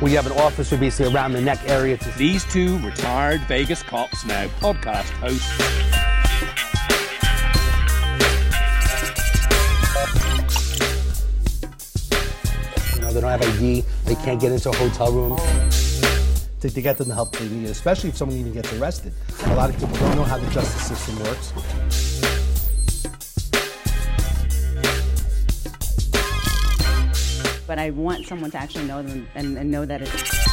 where you have an officer basically around the neck area. To- These two retired Vegas cops now podcast hosts. you know, they don't have ID, they can't get into a hotel room. to, to get them the help they need, especially if someone even gets arrested. A lot of people don't know how the justice system works. But I want someone to actually know them and, and know that it's.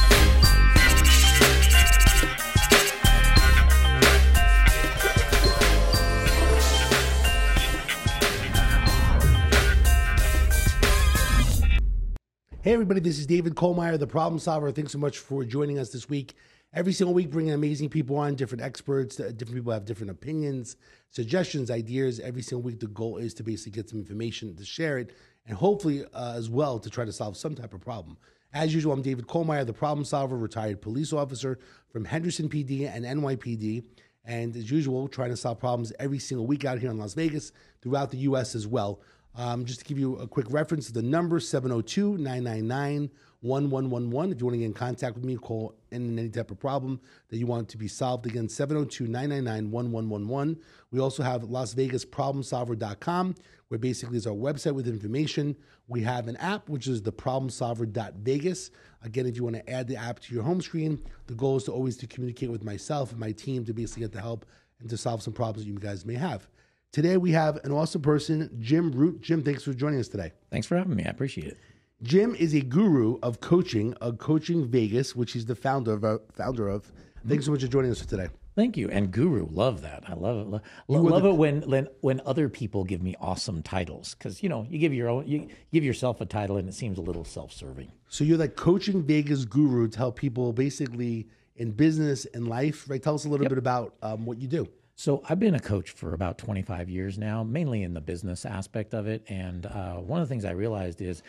Hey, everybody, this is David Kohlmeyer, the problem solver. Thanks so much for joining us this week. Every single week, bringing amazing people on, different experts. uh, Different people have different opinions, suggestions, ideas. Every single week, the goal is to basically get some information, to share it, and hopefully uh, as well to try to solve some type of problem. As usual, I'm David Kohlmeyer, the problem solver, retired police officer from Henderson PD and NYPD. And as usual, trying to solve problems every single week out here in Las Vegas, throughout the U.S. as well. Um, just to give you a quick reference, the number 702 999 1111. If you want to get in contact with me, call in any type of problem that you want to be solved. Again, 702 999 1111. We also have LasVegasProblemSolver.com, where basically is our website with information. We have an app, which is the ProblemSolver.Vegas. Again, if you want to add the app to your home screen, the goal is to always to communicate with myself and my team to basically get the help and to solve some problems that you guys may have. Today we have an awesome person, Jim Root. Jim, thanks for joining us today. Thanks for having me. I appreciate it. Jim is a guru of coaching, of Coaching Vegas, which he's the founder of. Uh, founder of. Thanks so much for joining us today. Thank you. And guru, love that. I love it. Lo- were love the- it when, when when other people give me awesome titles because you know you give your own you give yourself a title and it seems a little self-serving. So you're like Coaching Vegas guru to help people basically in business and life, right? Tell us a little bit about um, what you do. So I've been a coach for about 25 years now, mainly in the business aspect of it. And uh, one of the things I realized is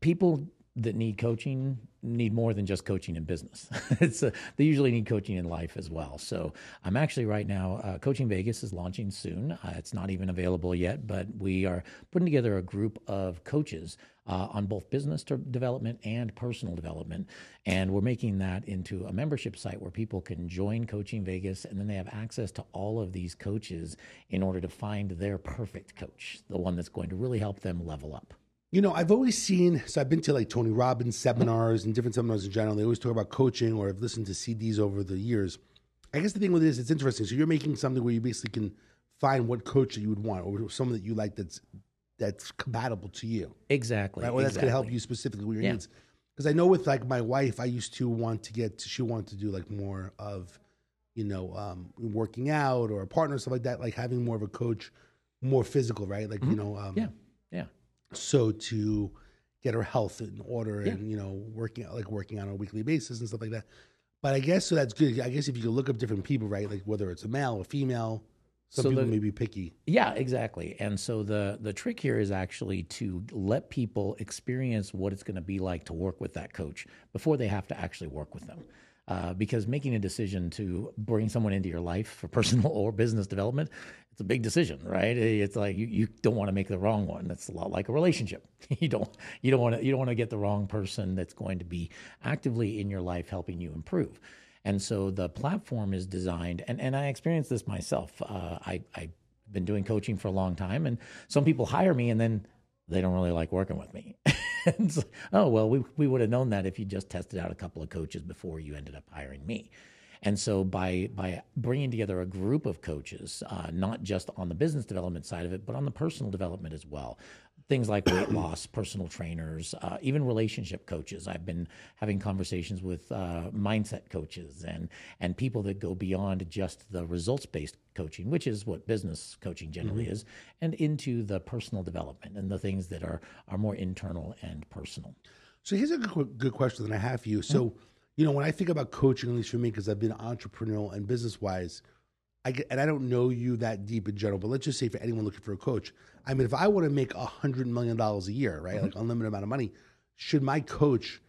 people that need coaching need more than just coaching in business. it's uh they usually need coaching in life as well. So I'm actually right now uh, coaching Vegas is launching soon. Uh, it's not even available yet, but we are putting together a group of coaches uh, on both business development and personal development, and we're making that into a membership site where people can join Coaching Vegas, and then they have access to all of these coaches in order to find their perfect coach, the one that's going to really help them level up. You know, I've always seen, so I've been to like Tony Robbins seminars and different seminars in general. They always talk about coaching, or I've listened to CDs over the years. I guess the thing with it is, it's interesting. So you're making something where you basically can find what coach that you would want, or someone that you like that's that's compatible to you, Exactly. right? Or that's going to help you specifically with your Yeah. needs. Because I know with like my wife, I used to want to get, she wanted to do like more of, you know, um, working out or a partner stuff like that, like having more of a coach, more physical, right? Like you know, um, Mm-hmm. Yeah. Yeah. so to get her health in order and you know working like working on a weekly basis and stuff like that but i guess so that's good i guess if you could look up different people right like whether it's a male or female some So people the- may be picky Yeah, exactly. And so the the trick here is actually to let people experience what it's going to be like to work with that coach before they have to actually work with them. Uh, because making a decision to bring someone into your life for personal or business development, it's a big decision, right? It's like you, you don't want to make the wrong one. It's a lot like a relationship. you don't you don't want to you don't want to get the wrong person that's going to be actively in your life helping you improve. And so the platform is designed, and, and I experienced this myself. Uh, I, I've been doing coaching for a long time, and some people hire me and then they don't really like working with me. and it's like, oh, well, we, we would have known that if you just tested out a couple of coaches before you ended up hiring me. And so by by bringing together a group of coaches, uh, not just on the business development side of it, but on the personal development as well, things like weight loss, personal trainers, uh, even relationship coaches. I've been having conversations with uh, mindset coaches and and people that go beyond just the results based coaching, which is what business coaching generally is, and into the personal development and the things that are are more internal and personal. so here's a good, good question that i have for you so you know when i think about coaching at least for me because i've been entrepreneurial and business wise I get, and I don't know you that deep in general, but let's just say for anyone looking for a coach, I mean, if I want to make a hundred million dollars a year, right, like unlimited amount of money, should my coach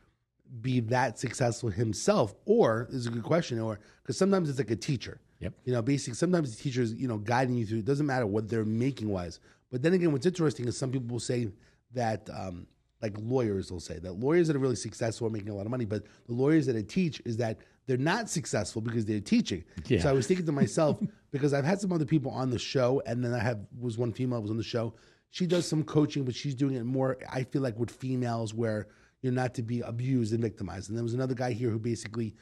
be that successful himself, or this is a good question, or because sometimes it's like a teacher, Yep. you know, basically sometimes the teachers, you know, guiding you through. It doesn't matter what they're making wise, but then again, what's interesting is some people will say that um, like lawyers will say that lawyers that are really successful are making a lot of money, but the lawyers that I teach is that they're not successful because they're teaching. Yeah. So I was thinking to myself because I've had some other people on the show, and then I have was one female was on the show. She does some coaching, but she's doing it more. I feel like with females where you're not to be abused and victimized. And there was another guy here who basically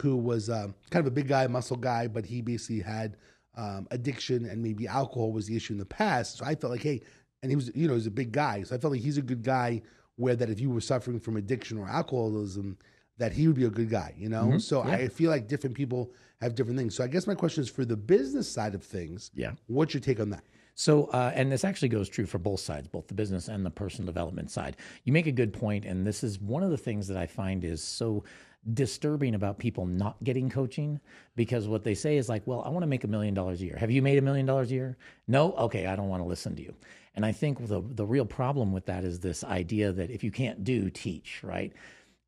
who was um, kind of a big guy, muscle guy, but he basically had um, addiction and maybe alcohol was the issue in the past. So I felt like, hey, and he was, you know, he's a big guy. So I felt like he's a good guy where that if you were suffering from addiction or alcoholism, that he would be a good guy, you know? So I feel like different people have different things. So I guess my question is for the business side of things, Yeah. what's your take on that? So, uh, and this actually goes true for both sides, both the business and the personal development side. You make a good point, and this is one of the things that I find is so disturbing about people not getting coaching because what they say is like, well, I want to make a million dollars a year. Have you made a million dollars a year? No? Okay, I don't want to listen to you. And I think the, the real problem with that is this idea that if you can't do, teach, right?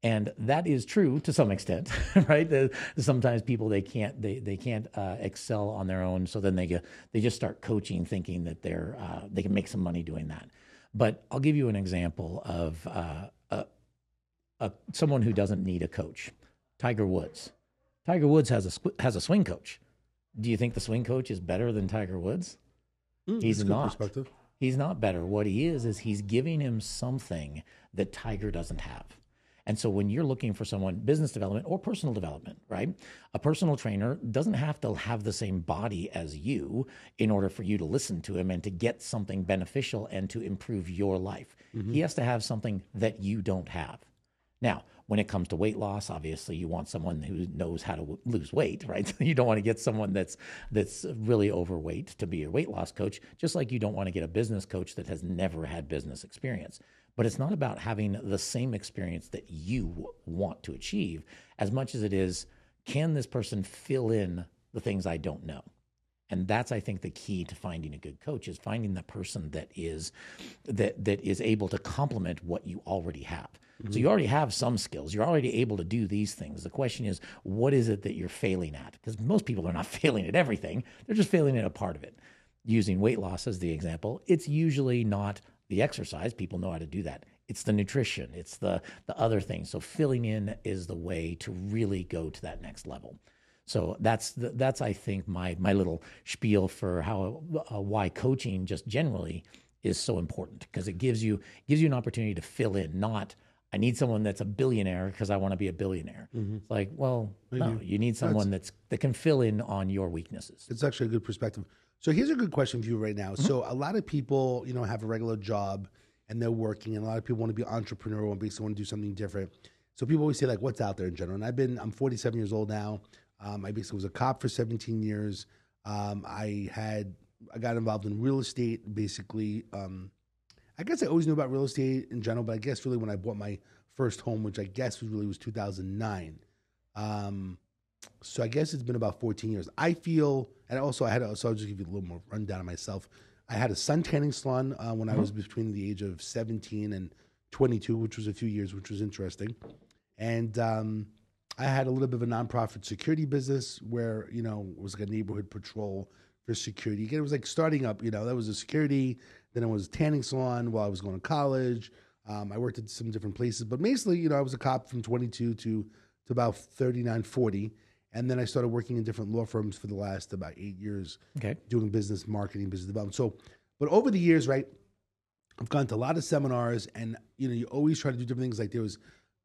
And that is true to some extent right sometimes people they can't they, they can't uh, excel on their own so then they get they just start coaching thinking that they're uh, they can make some money doing that but i'll give you an example of uh, a, a, someone who doesn't need a coach tiger woods tiger woods has a has a swing coach do you think the swing coach is better than tiger woods Mm, He's that's a good not. perspective. He's not better. What he is is he's giving him something that Tiger doesn't have. And so when you're looking for someone, business development or personal development, right? A personal trainer doesn't have to have the same body as you in order for you to listen to him and to get something beneficial and to improve your life. Mm-hmm. He has to have something that you don't have. Now, when it comes to weight loss, obviously you want someone who knows how to w- lose weight, right? you don't want to get someone that's that's really overweight to be a weight loss coach, just like you don't want to get a business coach that has never had business experience. But it's not about having the same experience that you want to achieve as much as it is can this person fill in the things I don't know? and that's i think the key to finding a good coach is finding the person that is that that is able to complement what you already have. So mm-hmm. you already have some skills. You're already able to do these things. The question is what is it that you're failing at? Because most people are not failing at everything. They're just failing at a part of it. Using weight loss as the example it's usually not the exercise people know how to do that it's the nutrition it's the the other things so filling in is the way to really go to that next level so that's the, that's I think my my little spiel for how uh, why coaching just generally is so important because it gives you gives you an opportunity to fill in. Not I need someone that's a billionaire because I want to be a billionaire. It's like well no, you need someone that's that can fill in on your weaknesses. It's actually a good perspective. So here's a good question for you right now. Mm-hmm. So a lot of people, you know, have a regular job and they're working, and a lot of people want to be entrepreneurial and basically want to do something different. So people always say like, "What's out there in general?" And I've been, I'm 47 years old now. Um, I basically was a cop for 17 years. Um, I had, I got involved in real estate. Basically, um, I guess I always knew about real estate in general, but I guess really when I bought my first home, which I guess was really was 2009. Um, so I guess it's been about 14 years. I feel, and also I had, a, so I'll just give you a little more rundown of myself. I had a sun tanning salon uh, when I was between the age of 17 and 22, which was a few years, which was interesting. And um, I had a little bit of a nonprofit security business where, you know, it was like a neighborhood patrol for security. Again, it was like starting up, you know, that was a security. Then it was a tanning salon while I was going to college. Um, I worked at some different places, but basically, you know, I was a cop from 22 to, to about 39, 40. And then I started working in different law firms for the last about eight years Okay. doing business marketing, business development. So, but over the years, right, I've gone to a lot of seminars, and you know, you always try to do different things. Like there was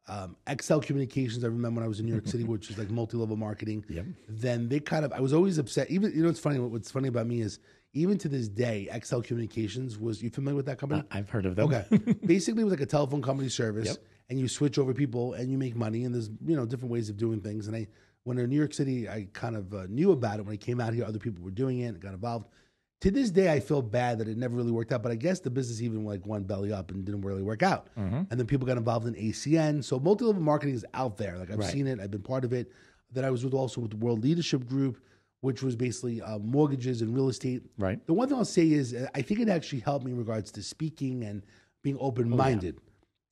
um, Excel Communications. I remember when I was in New York City, which is like multi-level marketing. Yep. Then they kind of, I was always upset. Even you know, what's funny. What's funny about me is even to this day, Excel Communications was. You familiar with that company? I've heard of them. Okay. Basically, it was like a telephone company service, Yep. and you switch over people and you make money, and there's you know different ways of doing things. And I, when in New York City, I kind of uh, knew about it. When I came out here, other people were doing it and got involved. To this day, I feel bad that it never really worked out. But I guess the business even like went belly up and didn't really work out. And then people got involved in ACN. So multi-level marketing is out there. Like I've Right. seen it. I've been part of it. Then I was with also with the World Leadership Group, which was basically uh, mortgages and real estate. Right. The one thing I'll say is uh, I think it actually helped me in regards to speaking and being open minded.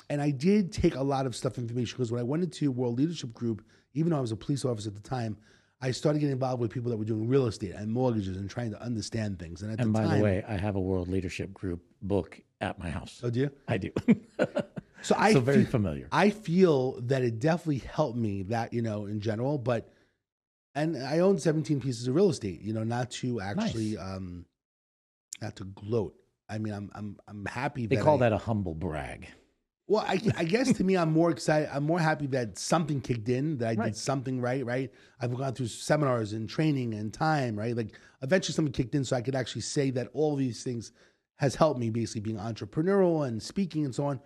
And I did take a lot of stuff information because when I went into World Leadership Group, even though I was a police officer at the time, I started getting involved with people that were doing real estate and mortgages and trying to understand things. And at And the by time, the way, I have a World Leadership Group book at my house. oh dear, I do. So I so very feel- familiar. I feel that it definitely helped me that, you know, in general, but and I own 17 pieces of real estate, you know, not to actually Nice. um not to gloat. I mean, I'm I'm I'm happy They that call I- that a humble brag. Well, I, I guess to me, I'm more excited. I'm more happy that something kicked in, that I Right. did something right, right? I've gone through seminars and training and time, right? Like eventually something kicked in so I could actually say that all these things has helped me basically being entrepreneurial and speaking and so on.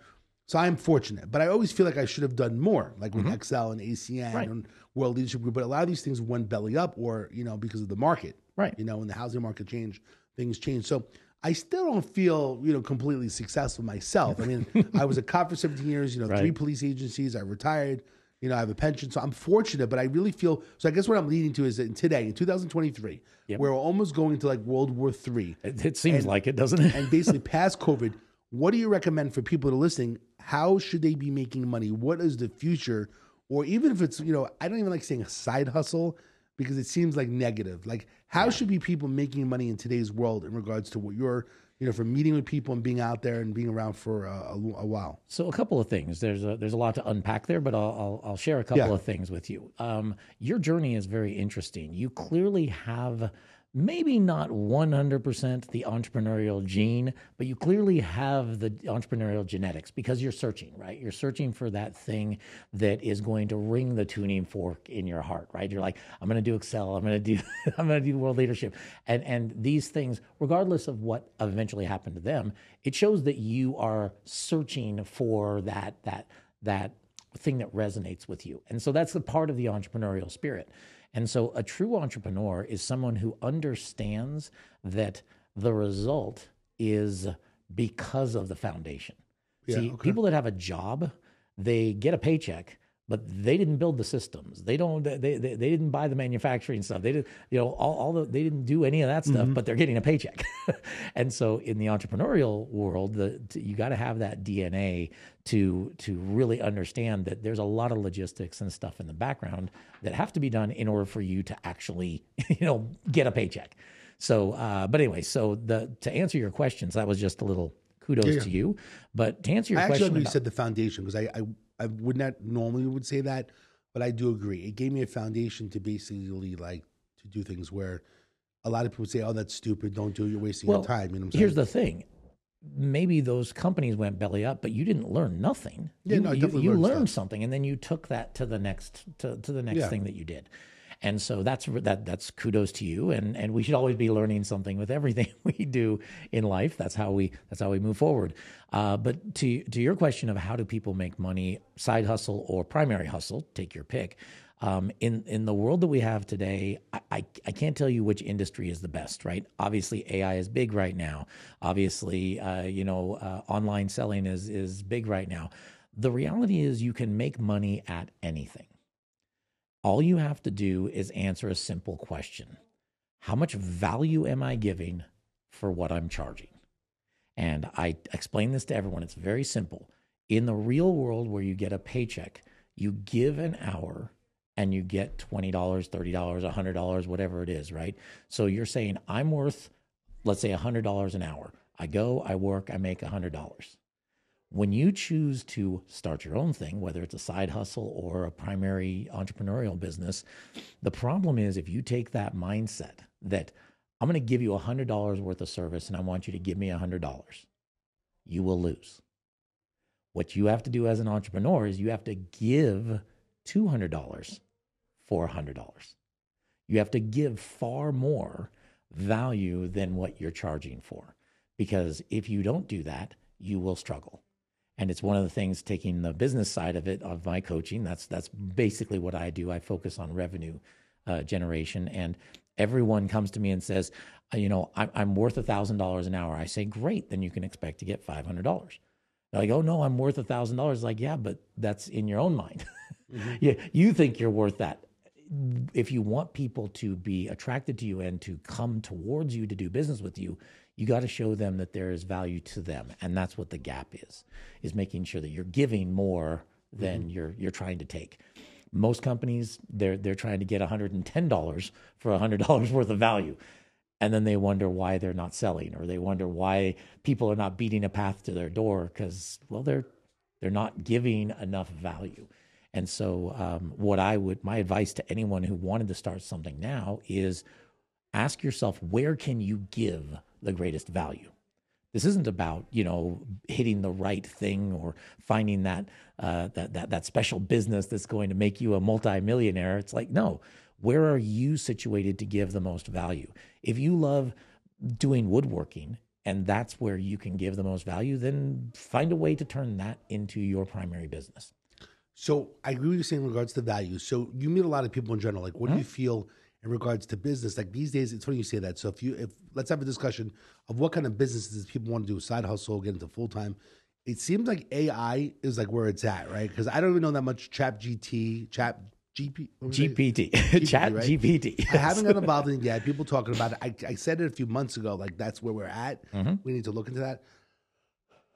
So I'm fortunate, but I always feel like I should have done more, like with Excel and ACN Mm-hmm. Right. and World Leadership Group. But a lot of these things went belly up, or you know, because of the market, Right. You know, when the housing market changed, things changed. So I still don't feel you know completely successful myself. I mean, I was a cop for 17 years. You know, three police agencies. I retired. You know, I have a pension, so I'm fortunate. But I really feel so. I guess what I'm leading to is that today, in 2023, Yep. we're almost going to like World War Three It, it seems And- like it, doesn't it? and basically past COVID, what do you recommend for people that are listening? How should they be making money? What is the future? Or even if it's, you know, I don't even like saying a side hustle because it seems like negative. Like, how should be people making money in today's world in regards to what you're, you know, from meeting with people and being out there and being around for a, a, a while? So a couple of things. There's a there's a lot to unpack there, but I'll I'll, I'll share a couple Yeah. of things with you. Um, your journey is very interesting. You clearly have maybe not 100% the entrepreneurial gene, but you clearly have the entrepreneurial genetics because you're searching, right? You're searching for that thing that is going to ring the tuning fork in your heart, right? You're like, I'm going to do Excel, I'm going to do I'm going to do world leadership. And and these things, regardless of what eventually happened to them, it shows that you are searching for that that that thing that resonates with you. And so that's the part of the entrepreneurial spirit. And so a true entrepreneur is someone who understands that the result is because of the foundation. Yeah, See, okay. people that have a job, they get a paycheck, but they didn't build the systems. They don't. They they, they didn't buy the manufacturing stuff. They did. You know, all, all the they didn't do any of that stuff, but they're getting a paycheck. and so in the entrepreneurial world, the you got to have that DNA to to really understand that there's a lot of logistics and stuff in the background that have to be done in order for you to actually you know get a paycheck. So, uh, but anyway, so the to answer your questions, that was just a little kudos Yeah. to you. But to answer your I question, like when you said the foundation because I, I I would not normally would say that, but I do agree. It gave me a foundation to basically like to do things where a lot of people say, "Oh, that's stupid. Don't do it. You're wasting your time." You know? Here's the thing. Maybe those companies went belly up, but you didn't learn nothing. Yeah, you, no, you, you learned learned something, and then you took that to the next to, to the next Yeah. thing that you did. And so that's that. That's kudos to you, and and we should always be learning something with everything we do in life. That's how we that's how we move forward. Uh, but to to your question of how do people make money, side hustle or primary hustle, take your pick. Um, in in the world that we have today, I, I I can't tell you which industry is the best, right? Obviously, AI is big right now. Obviously, uh, you know, uh, online selling is is big right now. The reality is, you can make money at anything. All you have to do is answer a simple question: How much value am I giving for what I'm charging? And I explain this to everyone. It's very simple. In the real world, where you get a paycheck, you give an hour and you get $20, $30, $100, whatever it is, right? So you're saying, I'm worth, let's say, $100 an hour. I go, I work, I make $100. When you choose to start your own thing, whether it's a side hustle or a primary entrepreneurial business, the problem is if you take that mindset that I'm going to give you $100 worth of service and I want you to give me $100, you will lose. What you have to do as an entrepreneur is you have to give $200 for $100. You have to give far more value than what you're charging for. Because if you don't do that, you will struggle. And it's one of the things taking the business side of it of my coaching. That's that's basically what I do. I focus on revenue uh, generation, and everyone comes to me and says, uh, you know, I'm, I'm worth a thousand dollars an hour. I say, great, then you can expect to get five hundred dollars. They're like, oh no, I'm worth a thousand dollars. Like, yeah, but that's in your own mind. yeah, you think you're worth that. If you want people to be attracted to you and to come towards you to do business with you, you got to show them that there is value to them, and that's what the gap is: is making sure that you're giving more than you're you're trying to take. Most companies they're they're trying to get $110 for $100 worth of value and then they wonder why they're not selling or they wonder why people are not beating a path to their door because well they're They're not giving enough value. And so, um, what I would, my advice to anyone who wanted to start something now is ask yourself, where can you give the greatest value? This isn't about you know hitting the right thing or finding that uh, that that that special business that's going to make you a multimillionaire. It's like no, where are you situated to give the most value? If you love doing woodworking and that's where you can give the most value, then find a way to turn that into your primary business. So I agree with you saying in regards to value. So you meet a lot of people in general. Like, what do you Mm-hmm. feel in regards to business? Like these days, it's funny you say that. So if you, if let's have a discussion of what kind of businesses people want to do, side hustle, get into full time. It seems like AI is like where it's at, right? Because I don't even know that much. Chat GT, Chat GP, it? GPT, Chat right? GPT. I haven't got involved in it yet. People talking about it. I, I said it a few months ago. Like that's where we're at. Mm-hmm. We need to look into that.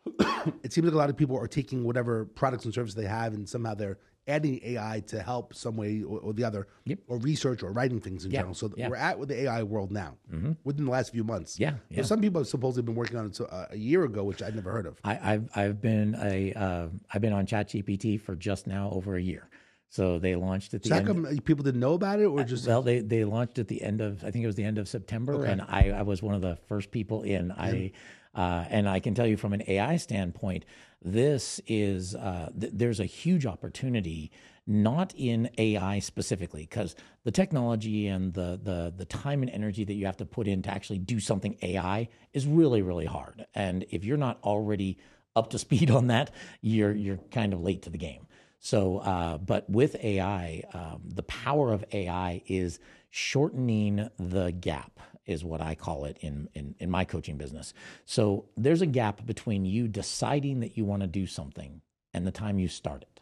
it seems like a lot of people are taking whatever products and services they have, and somehow they're adding AI to help some way or, or the other, Yep. or research or writing things in Yeah, general. So yeah. we're at with the AI world now, within the last few months. Yeah, yeah. some people have supposedly been working on it so, uh, a year ago, which I'd never heard of. I, I've I've been a uh, I've been on ChatGPT for just now over a year. So they launched at the So end. uh, people didn't know about it, or just well, they they launched at the end of I think it was the end of September, and I, I was one of the first people in. I uh, and I can tell you from an AI standpoint, this is uh, th- there's a huge opportunity, not in AI specifically, because the technology and the the the time and energy that you have to put in to actually do something AI is really really hard, and if you're not already up to speed on that, you're you're kind of late to the game. So, uh, but with AI, um, the power of AI is shortening the gap, is what I call it in, in, in my coaching business. So, there's a gap between you deciding that you want to do something and the time you start it.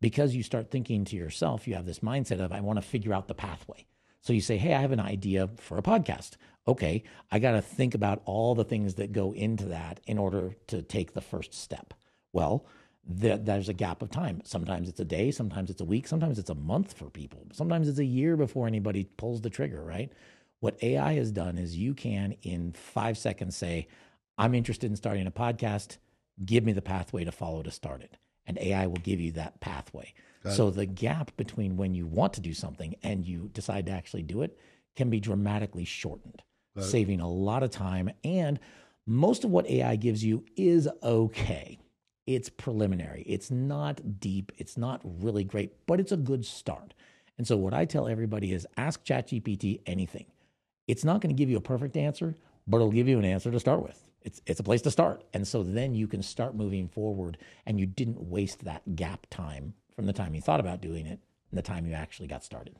Because you start thinking to yourself, you have this mindset of, I want to figure out the pathway. So you say, Hey, I have an idea for a podcast. Okay, I got to think about all the things that go into that in order to take the first step. Well, th- there's a gap of time. Sometimes it's a day, sometimes it's a week, sometimes it's a month for people, sometimes it's a year before anybody pulls the trigger, right? What AI has done is you can, in five seconds, say, I'm interested in starting a podcast. Give me the pathway to follow to start it. And AI will give you that pathway. So the gap between when you want to do something and you decide to actually do it can be dramatically shortened, saving a lot of time. And most of what AI gives you is okay. It's preliminary. It's not deep. It's not really great, but it's a good start. And so what I tell everybody is ask ChatGPT anything. It's not going to give you a perfect answer, but it'll give you an answer to start with. It's it's a place to start. And so then you can start moving forward and you didn't waste that gap time from the time you thought about doing it and the time you actually got started.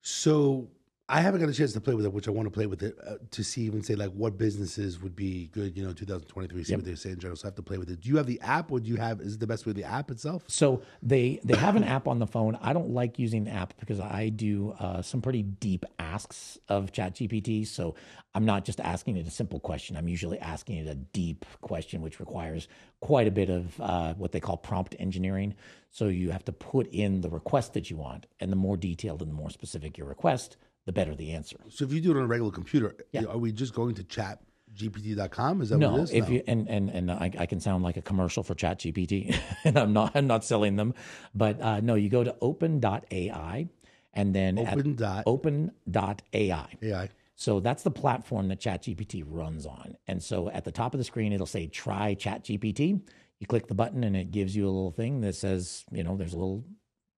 So I haven't got a chance to play with it, which I want to play with it uh, to see even say like what businesses would be good, you know, 2023. See Yep. what they say in general. So I have to play with it. Do you have the app, or do you have? Is it the best way the app itself? So they they have an app on the phone. I don't like using the app because I do uh, some pretty deep asks of ChatGPT. So I'm not just asking it a simple question. I'm usually asking it a deep question, which requires quite a bit of uh, what they call prompt engineering. So you have to put in the request that you want, and the more detailed and the more specific your request, the better the answer. So if you do it on a regular computer, Yeah. are we just going to chat gpt.com? Is that what No, it is? if you and and and I, I can sound like a commercial for ChatGPT, and I'm not I'm not selling them, but uh, no, you go to open.ai and then Open dot- open.ai. AI. So that's the platform that ChatGPT runs on. And so at the top of the screen, it'll say try ChatGPT. You click the button and it gives you a little thing that says, you know, there's a little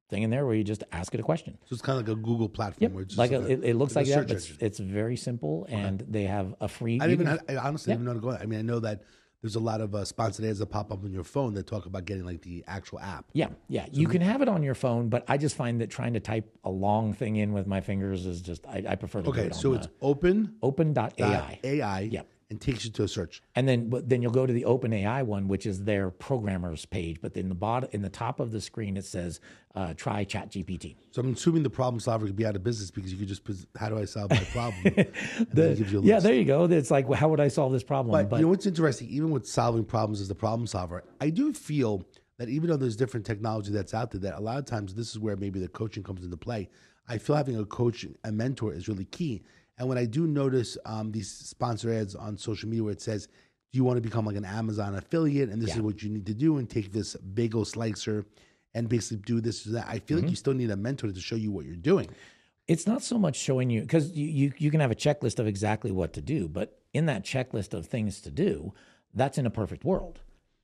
thing in there where you just ask it a question. So it's kind of like a Google platform. Yep. Where it's just Like a, a- it, it looks like like, that. But it's, it's very simple, and they have a free. I didn't even. I honestly didn't even know to go. I mean, I know that there's a lot of uh, sponsored ads that pop up on your phone that talk about getting like the actual app. Yeah, yeah. You can have it on your phone, but I just find that trying to type a long thing in with my fingers is just I, I prefer to Okay, so it's the open open.ai. AI. Yep. And takes you to a search. And then but then you'll go to the OpenAI one, which is their programmers page. But in the bottom in the top of the screen it says uh, try ChatGPT. So I'm assuming the problem solver could be out of business because you could just, how do I solve my problem? And then it gives you a Yeah, there you go. It's like well, how would I solve this problem? But, you know what's interesting? Even with solving problems as the problem solver, I do feel that even though there's different technology that's out there, that a lot of times this is where maybe the coaching comes into play. I feel having a coach, a mentor, is really key. And when I do notice um, these sponsor ads on social media where it says, do you want to become like an Amazon affiliate and this is what you need to do and take this bagel slicer and basically do this or that? I feel Mm-hmm. like you still need a mentor to show you what you're doing. it's not so much showing you because you, you you can have a checklist of exactly what to do but in that checklist of things to do that's in a perfect world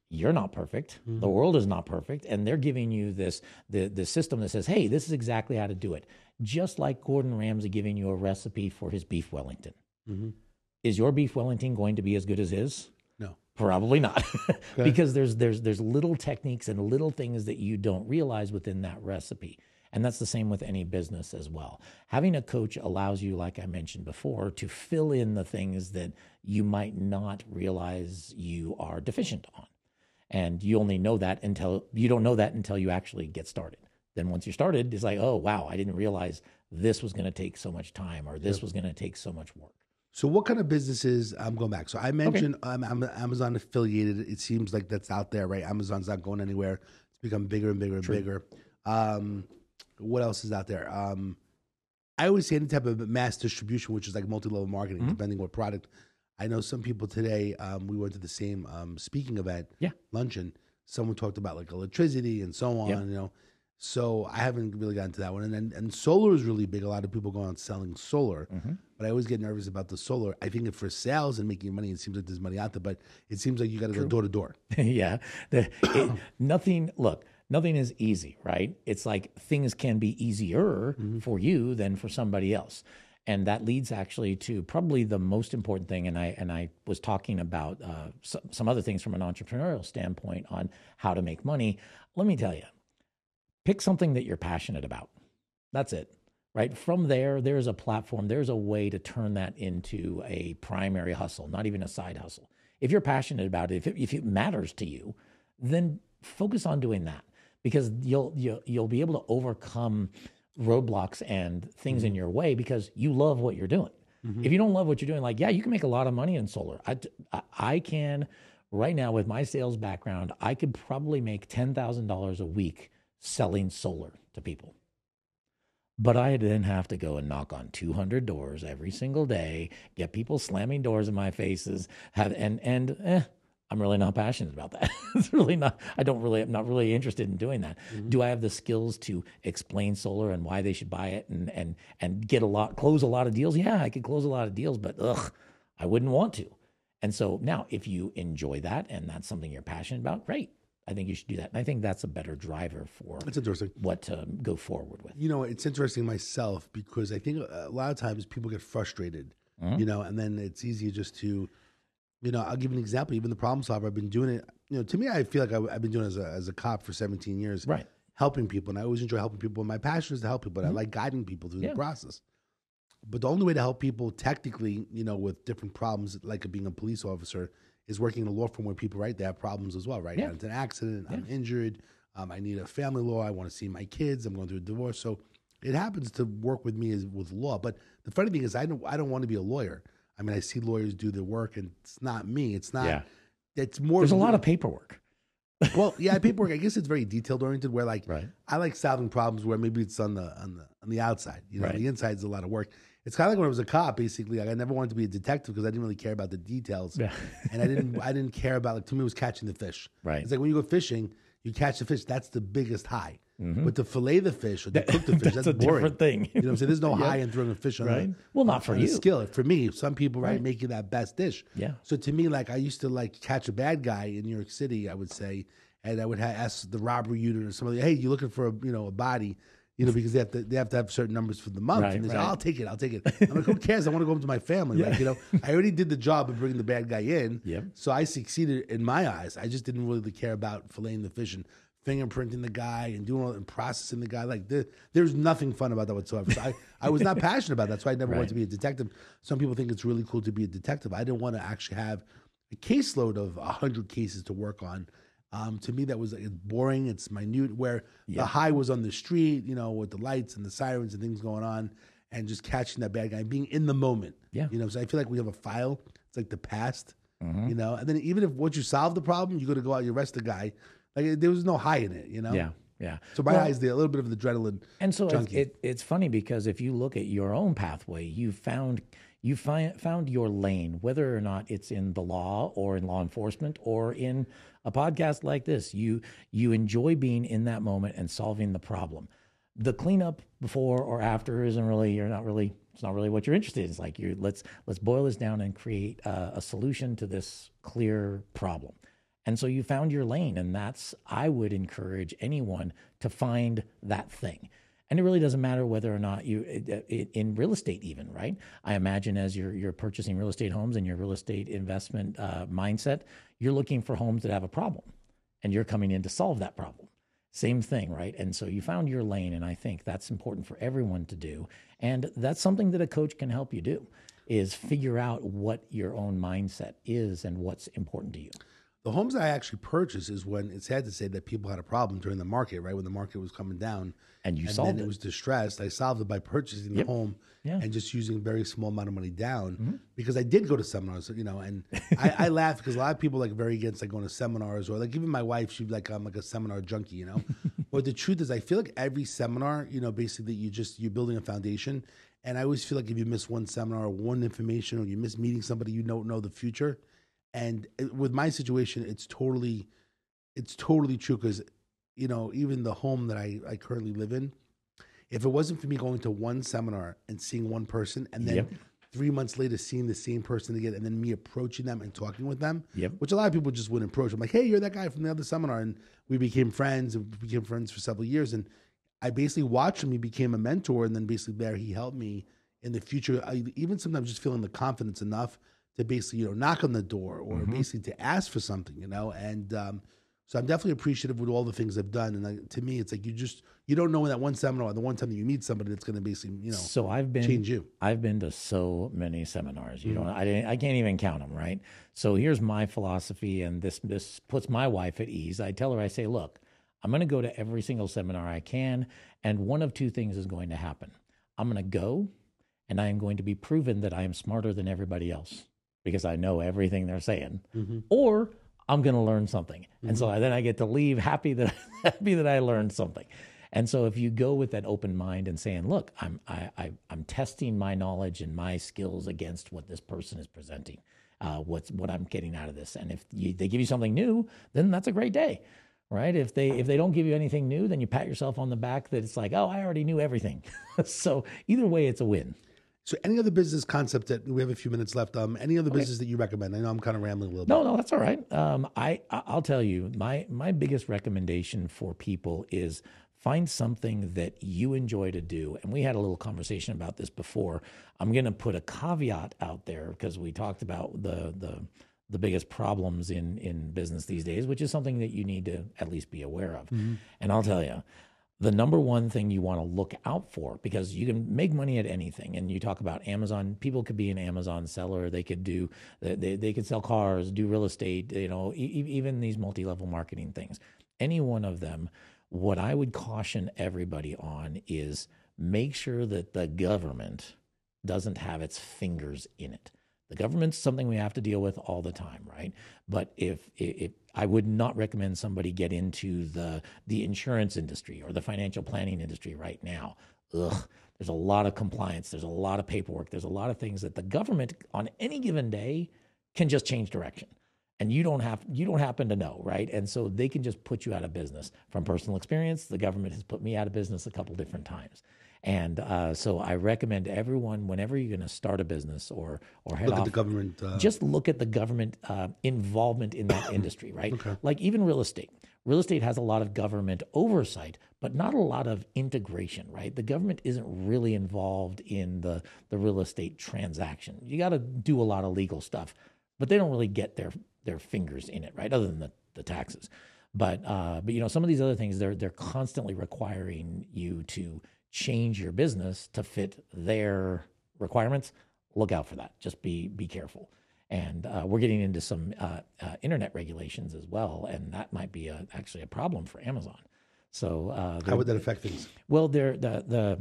you're not perfect. Mm-hmm. The world is not perfect. And they're giving you this the the system that says hey this is exactly how to do it. Just like gordon ramsay giving you a recipe for his beef wellington. Mm-hmm. Is your beef wellington going to be as good as his? No. Probably not, because there's there's there's little techniques and little things that you don't realize within that recipe, and that's the same with any business as well. Having a coach allows you, like I mentioned before, to fill in the things that you might not realize you are deficient on, and you only know that until you don't know that until you actually get started. Then once you're started, it's like, oh wow, I didn't realize this was going to take so much time, or this was going to take so much work. So, what kind of businesses? I'm going back. So, I mentioned um, I'm Amazon affiliated. It seems like that's out there, right? Amazon's not going anywhere. It's become bigger and bigger and bigger. Um, what else is out there? Um, I always say any type of mass distribution, which is like multi-level marketing, Mm-hmm. depending what product. I know some people today. Um, we went to the same um, speaking event, Yeah. luncheon. Someone talked about like electricity and so on. Yep. You know, so I haven't really gotten to that one. And then and solar is really big. A lot of people go on selling solar, Mm-hmm. but I always get nervous about the solar. I think if for sales and making money, it seems like there's money out there, but it seems like you got to go door to door. yeah. The, it, nothing, look, nothing is easy, right? It's like things can be easier for you than for somebody else. And that leads actually to probably the most important thing. And I and I was talking about uh, some, some other things from an entrepreneurial standpoint on how to make money. Let me tell you, pick something that you're passionate about. That's it. Right. From there, there's a platform, there's a way to turn that into a primary hustle, not even a side hustle. If you're passionate about it, if it, if it matters to you, then focus on doing that because you'll, you'll, you'll be able to overcome roadblocks and things in your way because you love what you're doing. If you don't love what you're doing, like, yeah, you can make a lot of money in solar. I, I- I can, right now, with my sales background, I could probably make $10,000 a week selling solar to people. But I then have to go and knock on 200 doors every single day, get people slamming doors in my faces, have and and eh, I'm really not passionate about that. it's really not. I don't really. I'm not really interested in doing that. Do I have the skills to explain solar and why they should buy it and and and get a lot, close a lot of deals? Yeah, I could close a lot of deals, but ugh, I wouldn't want to. And so now, if you enjoy that and that's something you're passionate about, great. I think you should do that. And I think that's a better driver for It's interesting. what to go forward with. You know, it's interesting myself because I think a lot of times people get frustrated, Mm-hmm. you know, and then it's easier just to, you know, I'll give you an example. Even the problem solver, I've been doing it. You know, to me, I feel like I, I've been doing it as a, as a cop for 17 years, Right. Helping people, and I always enjoy helping people. My passion is to help people. But I like guiding people through Mm-hmm. Yeah. the process. But the only way to help people technically, you know, with different problems, like being a police officer, is working in a law firm where people, right, they have problems as well, right? Yeah. It's an accident, I'm injured, um, I need a family law, I want to see my kids, I'm going through a divorce. So it happens to work with me as with law. But the funny thing is, I don't, I don't want to be a lawyer. I mean, I see lawyers do the work, and it's not me. It's not. Yeah. It's more. There's a lot of paperwork. well, yeah, paperwork. I guess it's very detailed oriented. Where like, Right. I like solving problems where maybe it's on the on the on the outside. You know, Right. the inside's a lot of work. It's kind of like when I was a cop. Basically, like I never wanted to be a detective because I didn't really care about the details. Yeah. and I didn't I didn't care about like to me it was catching the fish. Right. It's like when you go fishing, you catch the fish. That's the biggest high. Mm-hmm. But to fillet the fish or to cook the fish, That's that's, a boring. different thing. You know what I'm saying? There's no high in throwing a fish on Right. a Well, not for you. skill. For me, some people right, making that best dish. Yeah. So to me, like I used to like catch a bad guy in New York City. I would say, and I would ha- ask the robbery unit or somebody, "Hey, you looking for a you know a body?" You know, because they have to they have to have certain numbers for the month. Right, and they say, right. "I'll take it, I'll take it." I'm like, "Who cares? I want to go home to my family." Like, you know, I already did the job of bringing the bad guy in. Yep. So I succeeded in my eyes. I just didn't really care about filleting the fish and fingerprinting the guy and doing all and processing the guy. Like there, there's nothing fun about that whatsoever. So I, I was not passionate about that. That's why I never wanted to be a detective. Some people think it's really cool to be a detective. I didn't want to actually have a caseload of hundred cases to work on. Um, to me, that was it's boring. It's minute. Where the high was on the street, you know, with the lights and the sirens and things going on, and just catching that bad guy, being in the moment. Yeah. you know. So I feel like we have a file. It's like the past, Mm-hmm. you know. And then even if once you solve the problem, you got to go out, you arrest the guy. Like there was no high in it, you know. Yeah. yeah. So my eyes, they a little bit of the adrenaline. And so it's, it, it's funny because if you look at your own pathway, you found you find found your lane, whether or not it's in the law or in law enforcement or in a podcast like this. You you enjoy being in that moment and solving the problem. The cleanup before or after isn't really you're not really it's not really what you're interested in. It's like you let's let's boil this down and create a, a solution to this clear problem. And so you found your lane, and that's I would encourage anyone to find that thing. And it really doesn't matter whether or not you in real estate, even right. I imagine as you're you're purchasing real estate homes and your real estate investment uh, mindset, you're looking for homes that have a problem, and you're coming in to solve that problem. Same thing, right? And so you found your lane, and I think that's important for everyone to do. And that's something that a coach can help you do is figure out what your own mindset is and what's important to you. The homes I actually purchased is when it's sad to say that people had a problem during the market, right? When the market was coming down. And you and solved then it. was distressed. I solved it by purchasing the Yep. home Yeah. Mm-hmm. and just using a very small amount of money down because I did go to seminars, you know, and I, I laugh because a lot of people like very against like going to seminars or like even my wife, she'd be like, I'm like a seminar junkie, you know. but the truth is I feel like every seminar, you know, basically that you just you're building a foundation. And I always feel like if you miss one seminar or one information or you miss meeting somebody you don't know the future. And with my situation, it's totally it's totally true because you know even the home that I, I currently live in if it wasn't for me going to one seminar and seeing one person and then Yep. three months later seeing the same person again and then me approaching them and talking with them Yep. which a lot of people just wouldn't approach. I'm like hey you're that guy from the other seminar. And we became friends and became friends for several years. And i basically watched him. He became a mentor. And then basically there he helped me in the future. I, even sometimes just feeling the confidence enough to basically you know knock on the door or basically to ask for something you know and um, so I'm definitely appreciative with all the things I've done. And like, to me, it's like you just you don't know in that one seminar, the one time that you meet somebody that's going to basically you know So I've been change you. I've been to so many seminars. You Mm-hmm. don't. I didn't, I can't even count them. Right. So here's my philosophy, and this this puts my wife at ease. I tell her, I say, look, I'm going to go to every single seminar I can, and one of two things is going to happen. I'm going to go, and I am going to be proven that I am smarter than everybody else because I know everything they're saying, Mm-hmm. or I'm going to learn something, and so I, then I get to leave happy that happy that I learned something. And so if you go with that open mind and saying, "Look, I'm I, I I'm testing my knowledge and my skills against what this person is presenting, uh, what's what I'm getting out of this," and if you, they give you something new, then that's a great day, right? If they if they don't give you anything new, then you pat yourself on the back that it's like, "Oh, I already knew everything." so either way, it's a win. So any other business concept that we have a few minutes left? Um, any other business that you recommend? I know I'm kind of rambling a little No, no, that's all right. Um, I I'll tell you my my biggest recommendation for people is find something that you enjoy to do. And we had a little conversation about this before. I'm going to put a caveat out there because we talked about the the the biggest problems in in business these days, which is something that you need to at least be aware of. And I'll tell you, the number one thing you want to look out for because you can make money at anything and you talk about amazon people could be an amazon seller they could do they, they could sell cars do real estate you know e- even these multi-level marketing things. Any one of them what i would caution everybody on is make sure that the government doesn't have its fingers in it the government's something we have to deal with all the time, right? But if, if I would not recommend somebody get into the the insurance industry or the financial planning industry right now. Ugh, there's a lot of compliance, there's a lot of paperwork, there's a lot of things that the government on any given day can just change direction. And you don't have you don't happen to know, right? And so they can just put you out of business. From personal experience, the government has put me out of business a couple different times. And uh, so I recommend everyone, whenever you're going to start a business or or head Look at off, the government. Uh, just look at the government uh, involvement in that industry, right? Like even real estate. Real estate has a lot of government oversight, but not a lot of integration, right? The government isn't really involved in the the real estate transaction. You got to do a lot of legal stuff, but they don't really get their their fingers in it, right? Other than the, the taxes. But uh, but you know some of these other things they're they're constantly requiring you to change your business to fit their requirements. Look out for that. Just be be careful. And uh, we're getting into some uh, uh, internet regulations as well, and that might be a, actually a problem for Amazon. So uh, how would that affect things? well, they're the the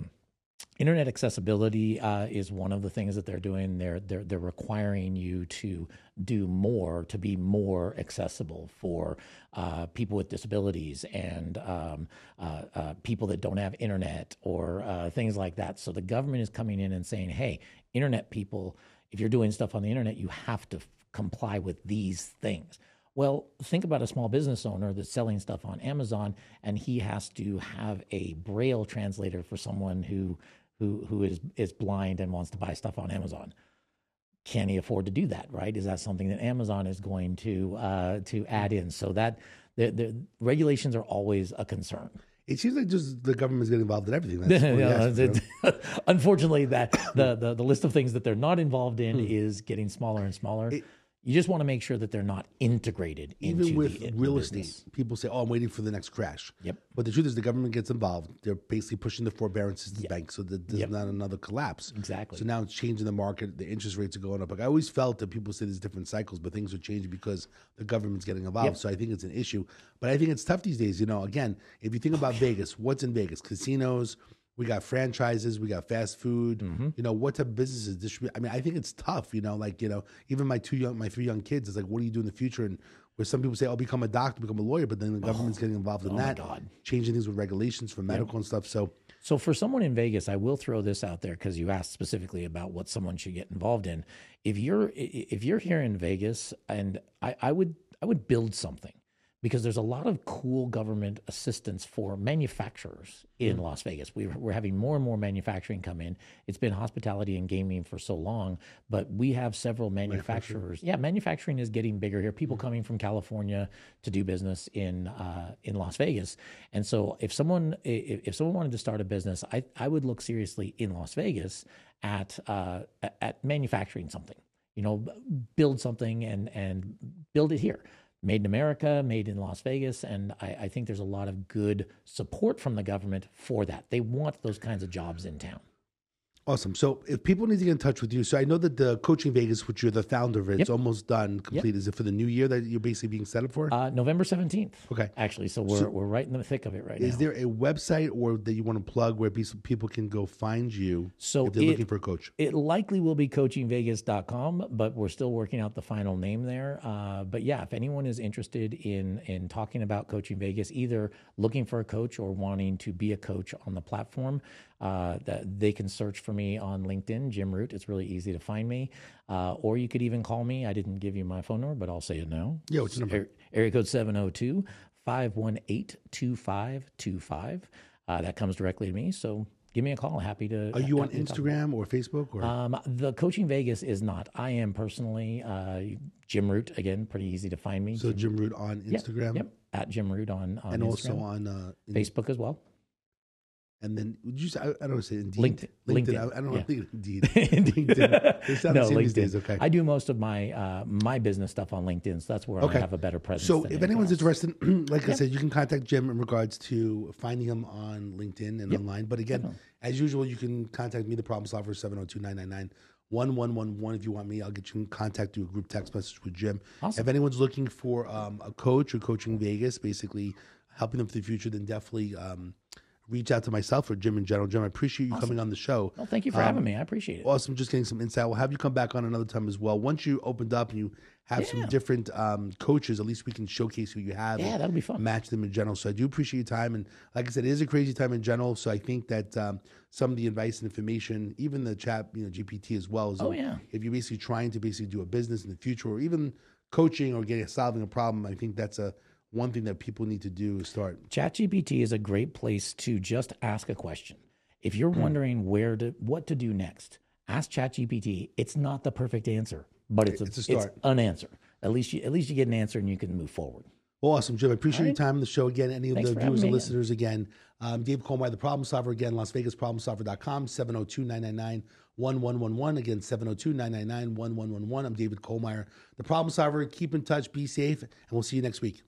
internet accessibility uh, is one of the things that they're doing. They're they're they're requiring you to do more to be more accessible for uh, people with disabilities and um, uh, uh people that don't have internet or uh, things like that. So the government is coming in and saying, "Hey, internet people, if you're doing stuff on the internet, you have to f- comply with these things." Well, think about a small business owner that's selling stuff on Amazon and he has to have a braille translator for someone who who who is is blind and wants to buy stuff on Amazon. Can he afford to do that? Right? Is that something that Amazon is going to uh, to add in? So that the, the regulations are always a concern. It seems like just the government's getting involved in everything. That's yeah, unfortunately, that the, the, the list of things that they're not involved in hmm. is getting smaller and smaller. It, you just want to make sure that they're not integrated even with the, real estate. People say, "Oh, I'm waiting for the next crash." Yep. But the truth is, the government gets involved. They're basically pushing the forbearances to yep. the bank so that there's yep. not another collapse. Exactly. So now it's changing the market. The interest rates are going up. Like I always felt that people say there's different cycles, but things are changing because the government's getting involved. Yep. So I think it's an issue. But I think it's tough these days. You know, again, if you think about Vegas, what's in Vegas? Casinos we got franchises, we got fast food. Mm-hmm. You know, what type of businesses distribute? I mean, I think it's tough. You know, like you know, even my two young, my three young kids is like, what do you do in the future? And where some people say, "I'll become a doctor, become a lawyer," but then the government's oh, getting involved in oh that, changing things with regulations for medical yep. and stuff. So, so for someone in Vegas, I will throw this out there because you asked specifically about what someone should get involved in. If you're if you're here in Vegas, and I, I would I would build something because there's a lot of cool government assistance for manufacturers in mm. Las Vegas. We, we're having more and more manufacturing come in. It's been hospitality and gaming for so long, but we have several manufacturers. Yeah, manufacturing is getting bigger here. People mm. coming from California to do business in uh, in Las Vegas, and so if someone if, if, someone wanted to start a business, I I would look seriously in Las Vegas at uh, at manufacturing something. You know, build something and and build it here made in America, made in Las Vegas. And I, I, think there's a lot of good support from the government for that. They want those kinds of jobs in town. Awesome. So if people need to get in touch with you, so I know that the Coaching Vegas, which you're the founder of, it, it's almost done, complete. Yep. Is it for the new year that you're basically being set up for? Uh, November 17th. Okay. Actually, so we're, so we're right in the thick of it right is now. Is there a website or that you want to plug where people can go find you so if they're it, looking for a coach? It likely will be coachingvegas.com, but we're still working out the final name there. Uh, but yeah, if anyone is interested in, in talking about Coaching Vegas, either looking for a coach or wanting to be a coach on the platform, uh, that they can search for me on LinkedIn, Jim Root. It's really easy to find me. Uh, or you could even call me. I didn't give you my phone number, but I'll say it now. Yeah, what's your number? Area code 702 518 2525. Uh, that comes directly to me. So give me a call. Happy to. Are you on Instagram or Facebook? Or? Um, the Coaching Vegas is not. I am personally uh, Jim Root. Again, pretty easy to find me. So Jim, Jim Root on Instagram. Yep, yep. At Jim Root on, on and Instagram. also on uh, Facebook as well. And then would you say I, I don't want to say Indeed. LinkedIn. LinkedIn. LinkedIn. I, I don't yeah. want to think Indeed. LinkedIn. They sound no, the same LinkedIn. these days. Okay. I do most of my uh, my business stuff on LinkedIn, so that's where okay. I have a better presence. So if anyone's else. interested, like yeah. I said, you can contact Jim in regards to finding him on LinkedIn and yep. online. But again, Definitely. as usual, you can contact me, the problem solver, 702 999 1111 if you want me i'll get you in contact do a group text message with jim awesome. if anyone's looking for um, a coach or coaching vegas basically helping them for the future then definitely um, reach out to myself or Jim in general. Jim, I appreciate you awesome. coming on the show. Well, thank you for um, having me. I appreciate it. Awesome. Just getting some insight. We'll have you come back on another time as well. Once you opened up and you have yeah. some different um, coaches, at least we can showcase who you have. Yeah, that'll be fun. Match them in general. So I do appreciate your time. And like I said, it is a crazy time in general. So I think that um, some of the advice and information, even the chat, you know, GPT as well. Oh, yeah. If you're basically trying to basically do a business in the future or even coaching or getting solving a problem, I think that's a one thing that people need to do is start. ChatGPT is a great place to just ask a question. If you're mm. wondering where to what to do next, ask ChatGPT. It's not the perfect answer, but it's, it's a, a start. It's an answer. At least you at least you get an answer and you can move forward. Well, awesome, Jim. I appreciate right. your time on the show again. Any of Thanks the viewers and listeners again. Um, Dave Colmeyer, the problem solver again, Las Vegas problemsolver.com, 702 999 1111. Again, 702 999 1111. I'm David Colmeyer, the problem solver. Keep in touch, be safe, and we'll see you next week.